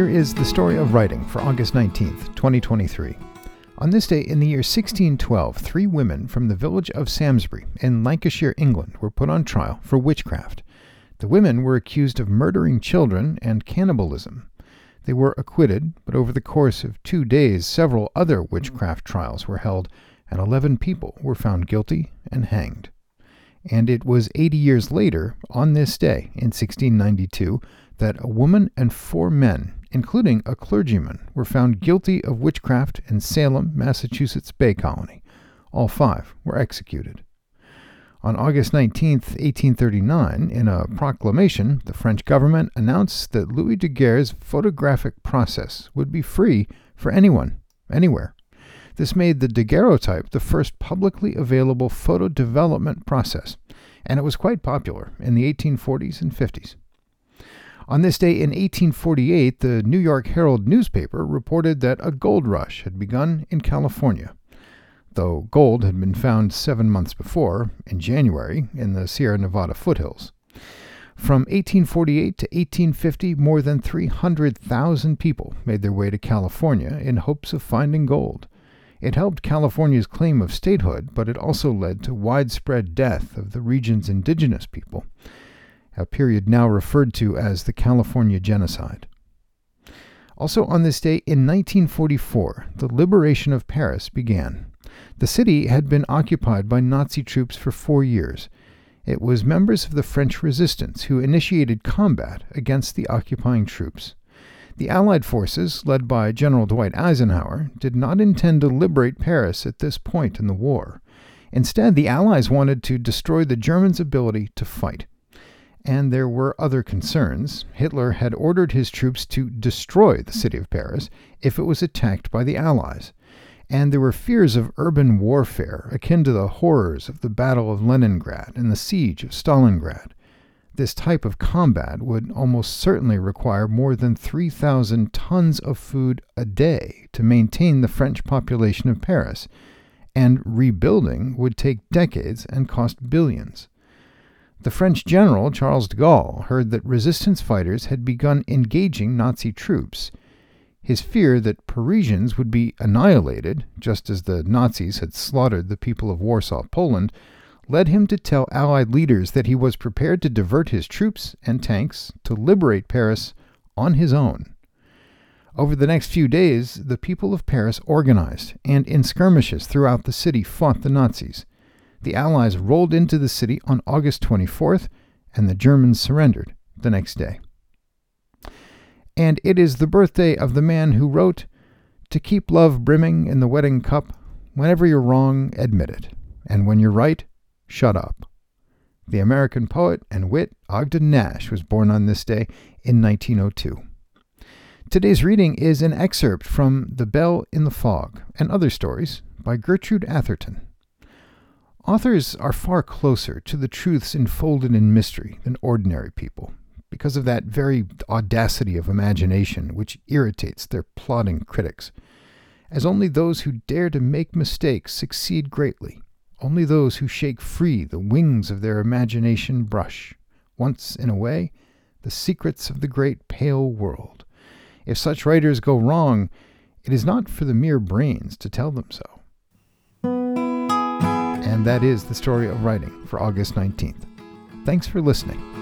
here is the story of writing for August 19th, 2023. On this day in the year 1612, three women from the village of Samlesbury in Lancashire, England, were put on trial for witchcraft. The women were accused of murdering children and cannibalism. They were acquitted, but over the course of two days, several other witchcraft trials were held, and 11 people were found guilty and hanged. And it was 80 years later, on this day in 1692, that a woman and four men, including a clergyman, were found guilty of witchcraft in Salem, Massachusetts Bay Colony. All five were executed. On August 19, 1839, in a proclamation, the French government announced that Louis Daguerre's photographic process would be free for anyone, anywhere. This made the daguerreotype the first publicly available photo development process, and it was quite popular in the 1840s and 50s. On this day in 1848, the New York Herald newspaper reported that a gold rush had begun in California though gold had been found seven months before, in January, in the Sierra Nevada foothills. From 1848 to 1850, more than 300,000 people made their way to California in hopes of finding gold. It helped California's claim of statehood, but it also led to widespread death of the region's indigenous people, a period now referred to as the California Genocide. Also on this day in 1944, the liberation of Paris began. The city had been occupied by Nazi troops for four years. It was members of the French resistance who initiated combat against the occupying troops. The Allied forces, led by General Dwight Eisenhower, did not intend to liberate Paris at this point in the war. Instead, the Allies wanted to destroy the Germans' ability to fight. And there were other concerns. Hitler had ordered his troops to destroy the city of Paris if it was attacked by the Allies and there were fears of urban warfare akin to the horrors of the Battle of Leningrad and the siege of Stalingrad. This type of combat would almost certainly require more than 3,000 tons of food a day to maintain the French population of Paris, and rebuilding would take decades and cost billions. The French general Charles de Gaulle heard that resistance fighters had begun engaging Nazi troops his fear that Parisians would be annihilated, just as the Nazis had slaughtered the people of Warsaw, Poland, led him to tell Allied leaders that he was prepared to divert his troops and tanks to liberate Paris on his own. Over the next few days, the people of Paris organized and in skirmishes throughout the city fought the Nazis. The Allies rolled into the city on August 24th, and the Germans surrendered the next day and it is the birthday of the man who wrote, To keep love brimming in the wedding cup, whenever you're wrong, admit it, and when you're right, shut up. The American poet and wit Ogden Nash was born on this day in 1902. Today's reading is an excerpt from The Bell in the Fog and Other Stories by Gertrude Atherton. Authors are far closer to the truths enfolded in mystery than ordinary people because of that very audacity of imagination which irritates their plodding critics. As only those who dare to make mistakes succeed greatly, only those who shake free the wings of their imagination brush, once in a way, the secrets of the great pale world. If such writers go wrong, it is not for the mere brains to tell them so. And that is the story of writing for August 19th. Thanks for listening.